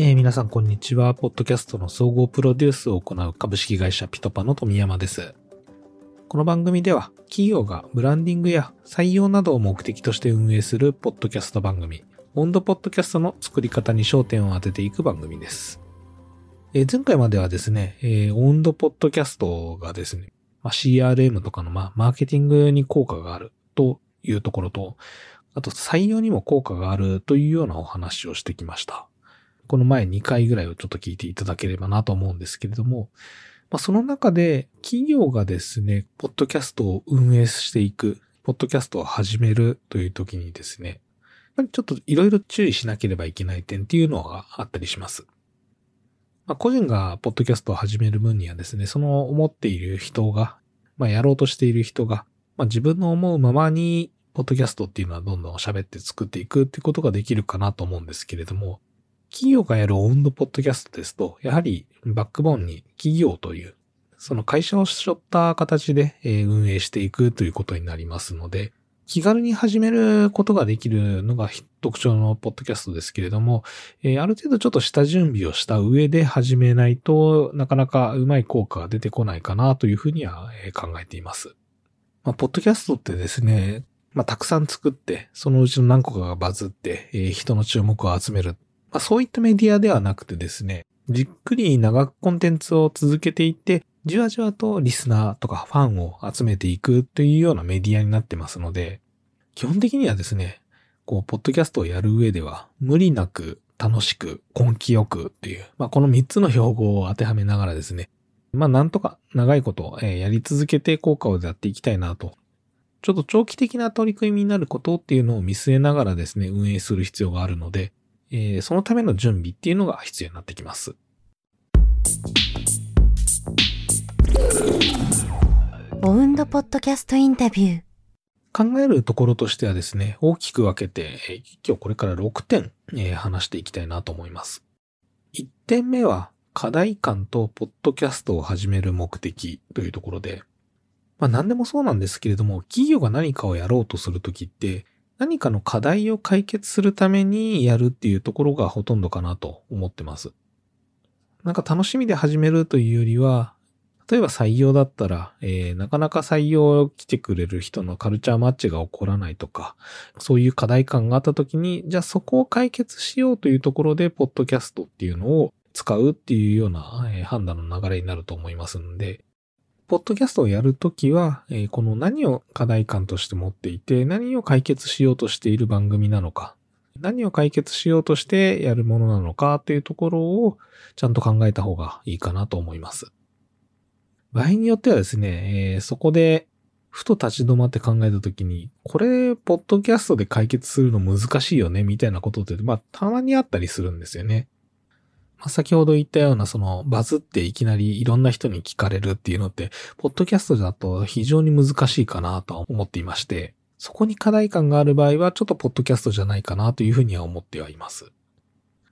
えー、皆さんこんにちは。ポッドキャストの総合プロデュースを行う株式会社ピトパの富山です。この番組では企業がブランディングや採用などを目的として運営するポッドキャスト番組、温度ポッドキャストの作り方に焦点を当てていく番組です。えー、前回まではですね、えー、温度ポッドキャストがですね、まあ、CRM とかの、まあ、マーケティングに効果があるというところと、あと採用にも効果があるというようなお話をしてきました。この前2回ぐらいをちょっと聞いていただければなと思うんですけれども、まあ、その中で企業がですね、ポッドキャストを運営していく、ポッドキャストを始めるという時にですね、やっぱりちょっといろいろ注意しなければいけない点っていうのがあったりします。まあ、個人がポッドキャストを始める分にはですね、その思っている人が、まあ、やろうとしている人が、まあ、自分の思うままに、ポッドキャストっていうのはどんどん喋って作っていくってことができるかなと思うんですけれども、企業がやるオウンドポッドキャストですと、やはりバックボーンに企業という、その会社を背負った形で運営していくということになりますので、気軽に始めることができるのが特徴のポッドキャストですけれども、えある程度ちょっと下準備をした上で始めないとなかなかうまい効果が出てこないかなというふうには考えています。まあ、ポッドキャストってですね、まあ、たくさん作って、そのうちの何個かがバズって、え人の注目を集めるまあ、そういったメディアではなくてですね、じっくり長くコンテンツを続けていって、じわじわとリスナーとかファンを集めていくというようなメディアになってますので、基本的にはですね、こう、ポッドキャストをやる上では、無理なく、楽しく、根気よくっていう、まあ、この3つの標語を当てはめながらですね、まあ、なんとか長いことをやり続けて効果をやっていきたいなと。ちょっと長期的な取り組みになることっていうのを見据えながらですね、運営する必要があるので、えー、そのための準備っていうのが必要になってきます。オウンドポッドキャストインタビュー。考えるところとしてはですね、大きく分けて、今日これから6点、えー、話していきたいなと思います。1点目は、課題感とポッドキャストを始める目的というところで、まあ何でもそうなんですけれども、企業が何かをやろうとするときって、何かの課題を解決するためにやるっていうところがほとんどかなと思ってます。なんか楽しみで始めるというよりは、例えば採用だったら、えー、なかなか採用来てくれる人のカルチャーマッチが起こらないとか、そういう課題感があった時に、じゃあそこを解決しようというところで、ポッドキャストっていうのを使うっていうような、えー、判断の流れになると思いますので、ポッドキャストをやるときは、えー、この何を課題感として持っていて、何を解決しようとしている番組なのか、何を解決しようとしてやるものなのかというところをちゃんと考えた方がいいかなと思います。場合によってはですね、えー、そこでふと立ち止まって考えたときに、これ、ポッドキャストで解決するの難しいよね、みたいなことって、まあ、たまにあったりするんですよね。まあ、先ほど言ったようなそのバズっていきなりいろんな人に聞かれるっていうのって、ポッドキャストだと非常に難しいかなとは思っていまして、そこに課題感がある場合はちょっとポッドキャストじゃないかなというふうには思ってはいます。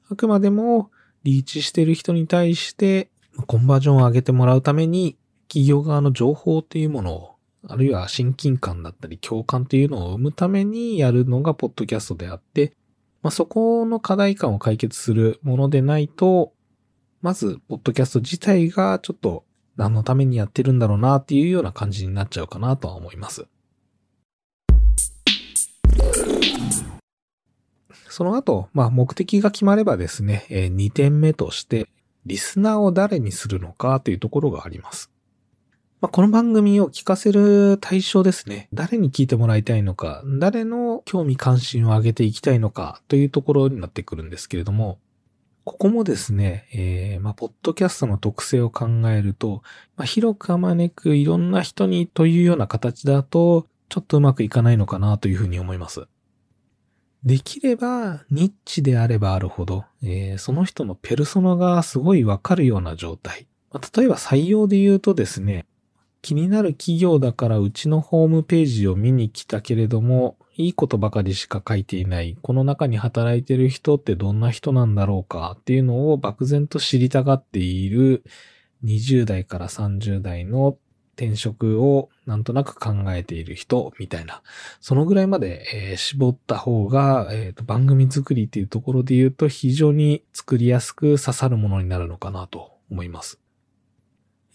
あくまでもリーチしてる人に対してコンバージョンを上げてもらうために企業側の情報っていうものをあるいは親近感だったり共感っていうのを生むためにやるのがポッドキャストであって、まあ、そこの課題感を解決するものでないと、まず、ポッドキャスト自体がちょっと何のためにやってるんだろうなっていうような感じになっちゃうかなとは思います。その後、まあ目的が決まればですね、2点目として、リスナーを誰にするのかというところがあります。まあ、この番組を聞かせる対象ですね。誰に聞いてもらいたいのか、誰の興味関心を上げていきたいのかというところになってくるんですけれども、ここもですね、えー、まあ、ポッドキャストの特性を考えると、まあ、広くあまねくいろんな人にというような形だと、ちょっとうまくいかないのかなというふうに思います。できれば、ニッチであればあるほど、えー、その人のペルソナがすごいわかるような状態。まあ、例えば採用で言うとですね、気になる企業だからうちのホームページを見に来たけれども、いいことばかりしか書いていない、この中に働いてる人ってどんな人なんだろうかっていうのを漠然と知りたがっている20代から30代の転職をなんとなく考えている人みたいな、そのぐらいまで、えー、絞った方が、えーと、番組作りっていうところで言うと非常に作りやすく刺さるものになるのかなと思います。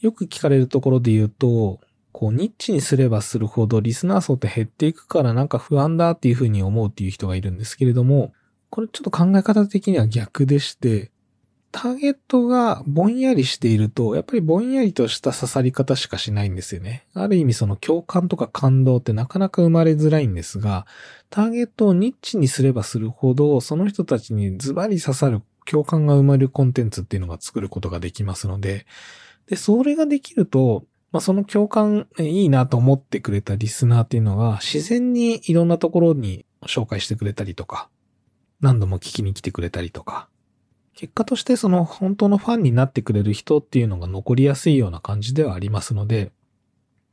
よく聞かれるところで言うと、こう、ニッチにすればするほどリスナー層って減っていくからなんか不安だっていうふうに思うっていう人がいるんですけれども、これちょっと考え方的には逆でして、ターゲットがぼんやりしていると、やっぱりぼんやりとした刺さり方しかしないんですよね。ある意味その共感とか感動ってなかなか生まれづらいんですが、ターゲットをニッチにすればするほど、その人たちにズバリ刺さる共感が生まれるコンテンツっていうのが作ることができますので、で、それができると、まあ、その共感いいなと思ってくれたリスナーっていうのが自然にいろんなところに紹介してくれたりとか、何度も聞きに来てくれたりとか、結果としてその本当のファンになってくれる人っていうのが残りやすいような感じではありますので、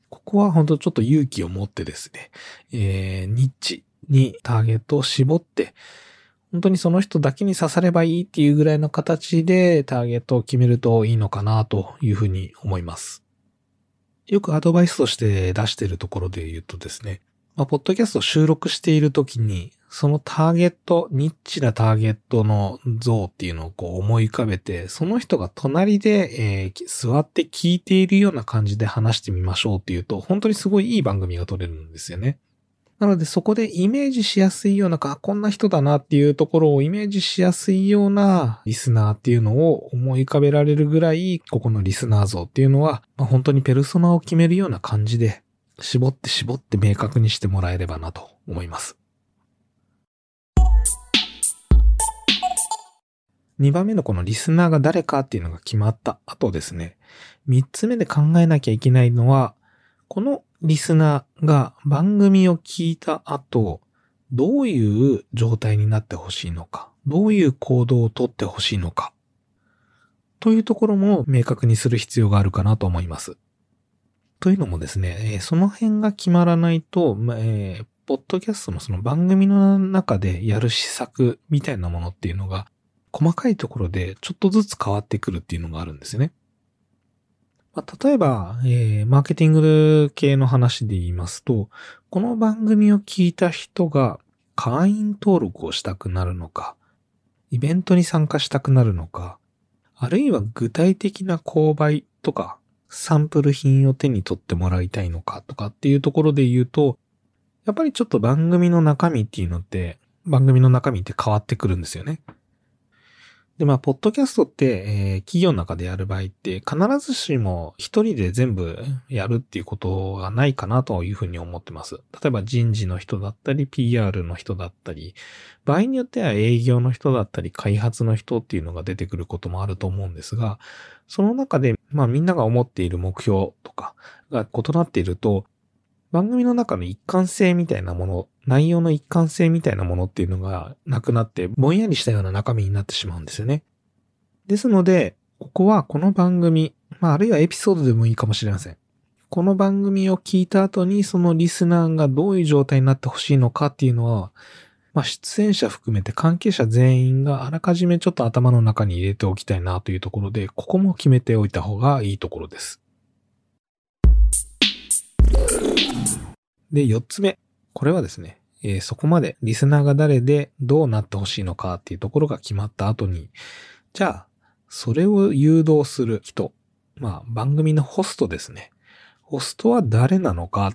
ここは本当ちょっと勇気を持ってですね、えー、ニッチにターゲットを絞って、本当にその人だけに刺さればいいっていうぐらいの形でターゲットを決めるといいのかなというふうに思います。よくアドバイスとして出しているところで言うとですね、まあ、ポッドキャストを収録しているときに、そのターゲット、ニッチなターゲットの像っていうのをこう思い浮かべて、その人が隣で、えー、座って聞いているような感じで話してみましょうっていうと、本当にすごいいい番組が撮れるんですよね。なのでそこでイメージしやすいような、こんな人だなっていうところをイメージしやすいようなリスナーっていうのを思い浮かべられるぐらい、ここのリスナー像っていうのは、まあ、本当にペルソナを決めるような感じで、絞って絞って明確にしてもらえればなと思います。2番目のこのリスナーが誰かっていうのが決まった後ですね、3つ目で考えなきゃいけないのは、このリスナーが番組を聞いた後、どういう状態になってほしいのか、どういう行動をとってほしいのか、というところも明確にする必要があるかなと思います。というのもですね、その辺が決まらないと、えー、ポッドキャストのその番組の中でやる施策みたいなものっていうのが、細かいところでちょっとずつ変わってくるっていうのがあるんですよね。まあ、例えば、えー、マーケティング系の話で言いますと、この番組を聞いた人が会員登録をしたくなるのか、イベントに参加したくなるのか、あるいは具体的な購買とかサンプル品を手に取ってもらいたいのかとかっていうところで言うと、やっぱりちょっと番組の中身っていうのって、番組の中身って変わってくるんですよね。で、まあ、ポッドキャストって、えー、企業の中でやる場合って、必ずしも一人で全部やるっていうことがないかなというふうに思ってます。例えば人事の人だったり、PR の人だったり、場合によっては営業の人だったり、開発の人っていうのが出てくることもあると思うんですが、その中で、まあみんなが思っている目標とかが異なっていると、番組の中の一貫性みたいなもの、内容の一貫性みたいなものっていうのがなくなって、ぼんやりしたような中身になってしまうんですよね。ですので、ここはこの番組、まああるいはエピソードでもいいかもしれません。この番組を聞いた後にそのリスナーがどういう状態になってほしいのかっていうのは、まあ、出演者含めて関係者全員があらかじめちょっと頭の中に入れておきたいなというところで、ここも決めておいた方がいいところです。で、四つ目。これはですね、えー、そこまでリスナーが誰でどうなってほしいのかっていうところが決まった後に、じゃあ、それを誘導する人。まあ、番組のホストですね。ホストは誰なのか。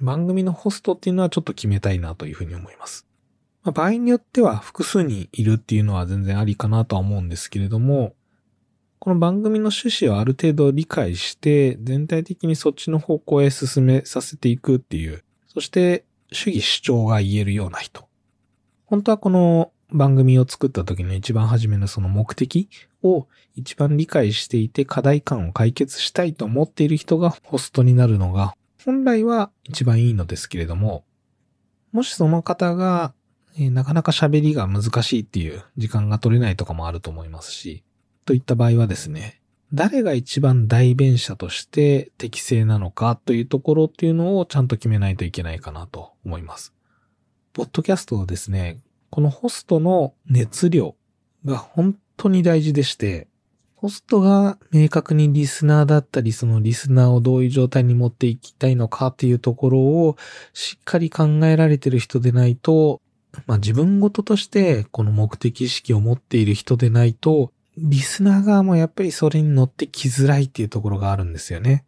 番組のホストっていうのはちょっと決めたいなというふうに思います。まあ、場合によっては複数にいるっていうのは全然ありかなとは思うんですけれども、この番組の趣旨をある程度理解して、全体的にそっちの方向へ進めさせていくっていう、そして主義主張が言えるような人。本当はこの番組を作った時の一番初めのその目的を一番理解していて課題感を解決したいと思っている人がホストになるのが本来は一番いいのですけれども、もしその方がえ、なかなか喋りが難しいっていう時間が取れないとかもあると思いますし、といった場合はですね、誰が一番代弁者として適正なのかというところっていうのをちゃんと決めないといけないかなと思います。ポッドキャストはですね、このホストの熱量が本当に大事でして、ホストが明確にリスナーだったり、そのリスナーをどういう状態に持っていきたいのかっていうところをしっかり考えられてる人でないと、まあ自分ごととしてこの目的意識を持っている人でないと、リスナー側もやっぱりそれに乗ってきづらいっていうところがあるんですよね。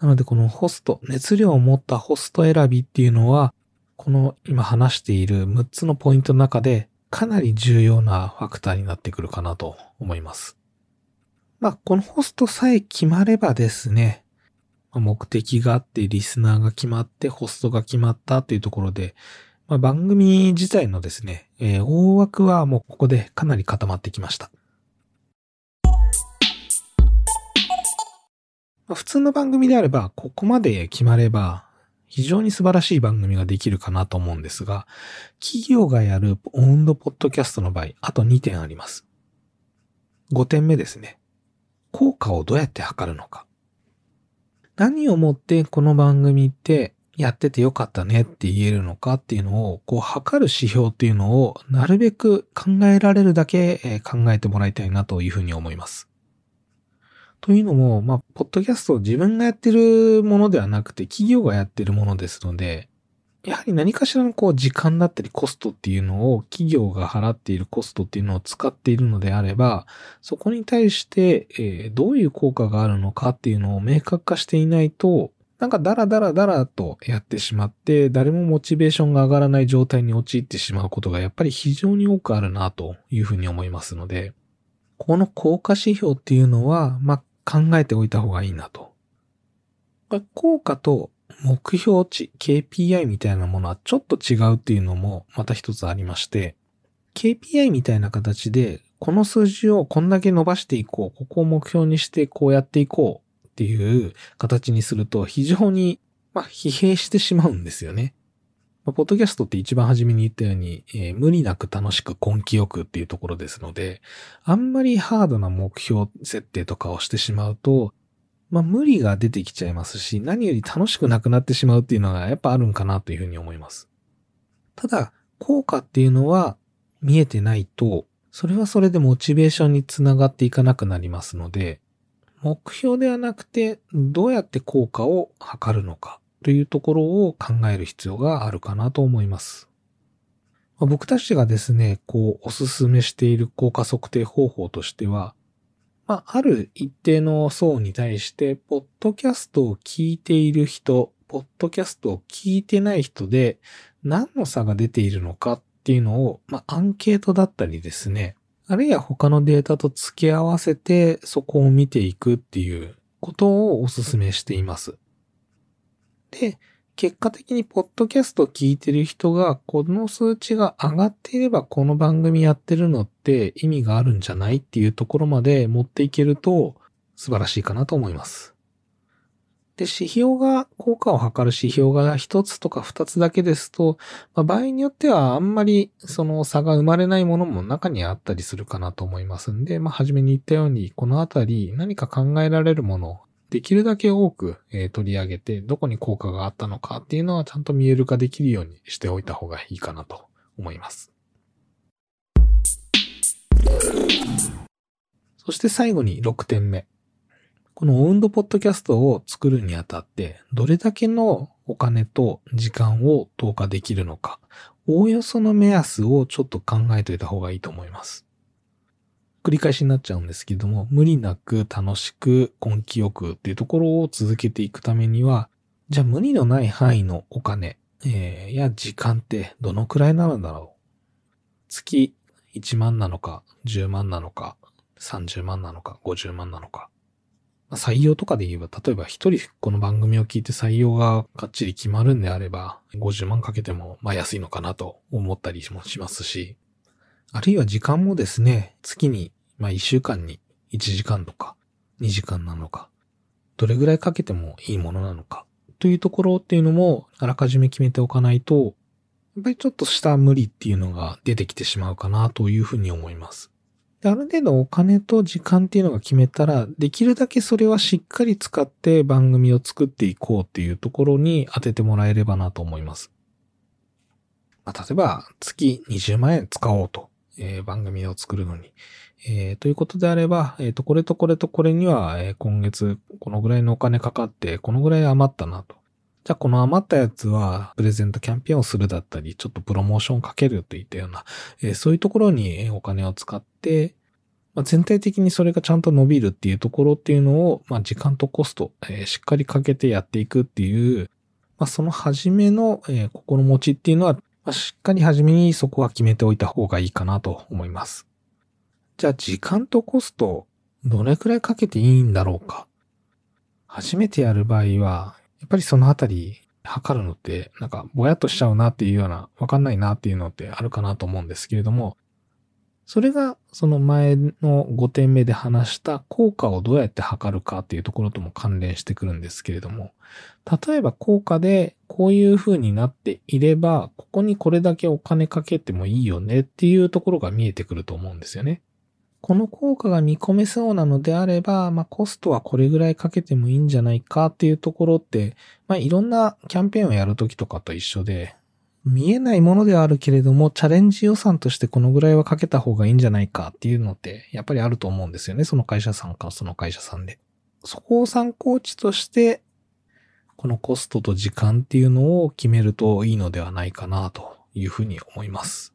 なのでこのホスト、熱量を持ったホスト選びっていうのは、この今話している6つのポイントの中でかなり重要なファクターになってくるかなと思います。まあ、このホストさえ決まればですね、目的があってリスナーが決まってホストが決まったというところで、まあ、番組自体のですね、えー、大枠はもうここでかなり固まってきました。普通の番組であれば、ここまで決まれば、非常に素晴らしい番組ができるかなと思うんですが、企業がやるオンドポッドキャストの場合、あと2点あります。5点目ですね。効果をどうやって測るのか。何をもってこの番組ってやっててよかったねって言えるのかっていうのを、こう測る指標っていうのをなるべく考えられるだけ考えてもらいたいなというふうに思います。というのも、まあ、ポッドキャスト自分がやってるものではなくて企業がやってるものですので、やはり何かしらのこう時間だったりコストっていうのを企業が払っているコストっていうのを使っているのであれば、そこに対して、えー、どういう効果があるのかっていうのを明確化していないと、なんかダラダラダラとやってしまって、誰もモチベーションが上がらない状態に陥ってしまうことがやっぱり非常に多くあるなというふうに思いますので、この効果指標っていうのは、まあ、考えておいた方がいいなと。効果と目標値、KPI みたいなものはちょっと違うっていうのもまた一つありまして、KPI みたいな形で、この数字をこんだけ伸ばしていこう、ここを目標にしてこうやっていこうっていう形にすると非常に、まあ、疲弊してしまうんですよね。まあ、ポッドキャストって一番初めに言ったように、えー、無理なく楽しく根気よくっていうところですので、あんまりハードな目標設定とかをしてしまうと、まあ無理が出てきちゃいますし、何より楽しくなくなってしまうっていうのがやっぱあるんかなというふうに思います。ただ、効果っていうのは見えてないと、それはそれでモチベーションにつながっていかなくなりますので、目標ではなくて、どうやって効果を測るのかというところを考える必要があるかなと思います。僕たちがですね、こう、おすすめしている効果測定方法としては、まあ、ある一定の層に対して、ポッドキャストを聞いている人、ポッドキャストを聞いてない人で、何の差が出ているのかっていうのを、まあ、アンケートだったりですね、あるいは他のデータと付け合わせて、そこを見ていくっていうことをお勧めしています。で、結果的にポッドキャスト聞いてる人が、この数値が上がっていればこの番組やってるのって意味があるんじゃないっていうところまで持っていけると素晴らしいかなと思います。で、指標が、効果を測る指標が一つとか二つだけですと、まあ、場合によってはあんまりその差が生まれないものも中にあったりするかなと思いますんで、まあ、初めに言ったように、このあたり何か考えられるものできるだけ多く、えー、取り上げて、どこに効果があったのかっていうのはちゃんと見える化できるようにしておいた方がいいかなと思います。そして最後に6点目。このオウンドポッドキャストを作るにあたって、どれだけのお金と時間を投下できるのか、おおよその目安をちょっと考えておいた方がいいと思います。繰り返しになっちゃうんですけども、無理なく楽しく根気よくっていうところを続けていくためには、じゃあ無理のない範囲のお金、えー、や時間ってどのくらいなのだろう月1万なのか、10万なのか、30万なのか、50万なのか。採用とかで言えば、例えば一人この番組を聞いて採用がかっちり決まるんであれば、50万かけてもまあ安いのかなと思ったりもしますし、あるいは時間もですね、月に、まあ1週間に1時間とか2時間なのか、どれぐらいかけてもいいものなのか、というところっていうのもあらかじめ決めておかないと、やっぱりちょっとした無理っていうのが出てきてしまうかなというふうに思います。である程度お金と時間っていうのが決めたら、できるだけそれはしっかり使って番組を作っていこうっていうところに当ててもらえればなと思います。まあ、例えば月20万円使おうとえー、番組を作るのに。えー、ということであれば、えっ、と、これとこれとこれには、え今月このぐらいのお金かかって、このぐらい余ったなと。じゃあこの余ったやつは、プレゼントキャンペーンをするだったり、ちょっとプロモーションかけるといったような、えそういうところにお金を使って、まあ、全体的にそれがちゃんと伸びるっていうところっていうのを、まあ、時間とコスト、え、しっかりかけてやっていくっていう、まあ、その初めの、え、心持ちっていうのは、まあ、しっかり初めにそこは決めておいた方がいいかなと思います。じゃあ時間とコスト、どれくらいかけていいんだろうか？初めてやる場合は、やっぱりそのあたり測るのって、なんかぼやっとしちゃうなっていうような、わかんないなっていうのってあるかなと思うんですけれども、それがその前の5点目で話した効果をどうやって測るかっていうところとも関連してくるんですけれども、例えば効果でこういう風になっていれば、ここにこれだけお金かけてもいいよねっていうところが見えてくると思うんですよね。この効果が見込めそうなのであれば、まあコストはこれぐらいかけてもいいんじゃないかっていうところって、まあいろんなキャンペーンをやるときとかと一緒で、見えないものではあるけれども、チャレンジ予算としてこのぐらいはかけた方がいいんじゃないかっていうのって、やっぱりあると思うんですよね。その会社さんかその会社さんで。そこを参考値として、このコストと時間っていうのを決めるといいのではないかなというふうに思います。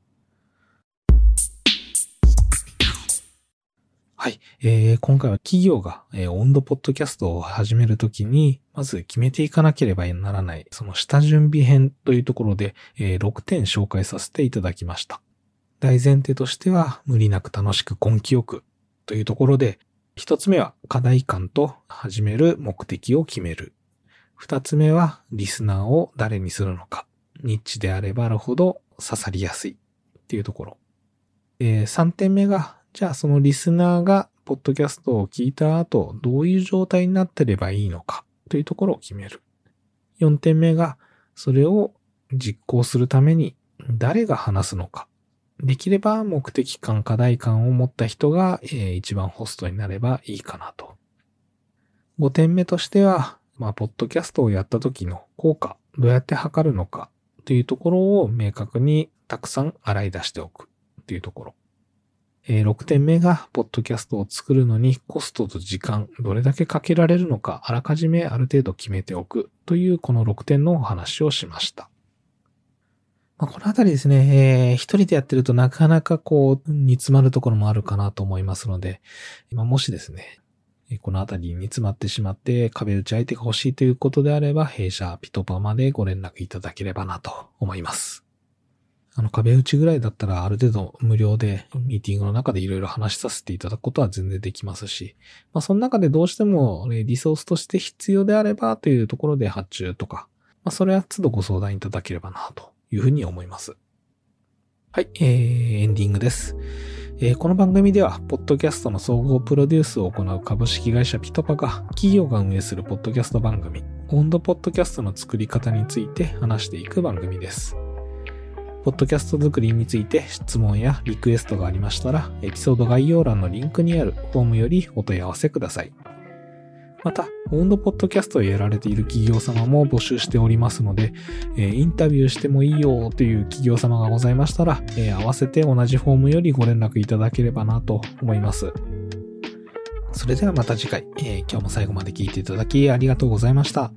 はい。えー、今回は企業が、えー、温度ポッドキャストを始めるときに、まず決めていかなければならない、その下準備編というところで、えー、6点紹介させていただきました。大前提としては、無理なく楽しく根気よくというところで、一つ目は課題感と始める目的を決める。二つ目はリスナーを誰にするのか。ニッチであればあるほど刺さりやすいっていうところ。えー、三点目がじゃあそのリスナーがポッドキャストを聞いた後、どういう状態になってればいいのかというところを決める。4点目が、それを実行するために誰が話すのか。できれば目的感、課題感を持った人が、えー、一番ホストになればいいかなと。5点目としては、まあ、ポッドキャストをやった時の効果、どうやって測るのかというところを明確にたくさん洗い出しておくというところ。えー、6点目が、ポッドキャストを作るのにコストと時間、どれだけかけられるのか、あらかじめある程度決めておくというこの6点のお話をしました。まあ、このあたりですね、えー、一人でやってるとなかなかこう、煮詰まるところもあるかなと思いますので、まあ、もしですね、このあたりに煮詰まってしまって壁打ち相手が欲しいということであれば、弊社ピトパまでご連絡いただければなと思います。あの壁打ちぐらいだったらある程度無料でミーティングの中でいろいろ話しさせていただくことは全然できますし、まあその中でどうしても、ね、リソースとして必要であればというところで発注とか、まあそれは都度ご相談いただければなというふうに思います。はい、えー、エンディングです。えー、この番組では、ポッドキャストの総合プロデュースを行う株式会社ピトパが、企業が運営するポッドキャスト番組、温度ポッドキャストの作り方について話していく番組です。ポッドキャスト作りについて質問やリクエストがありましたら、エピソード概要欄のリンクにあるフォームよりお問い合わせください。また、オウンドポッドキャストをやられている企業様も募集しておりますので、えインタビューしてもいいよという企業様がございましたら、え合わせて同じフォームよりご連絡いただければなと思います。それではまた次回、え、今日も最後まで聞いていただきありがとうございました。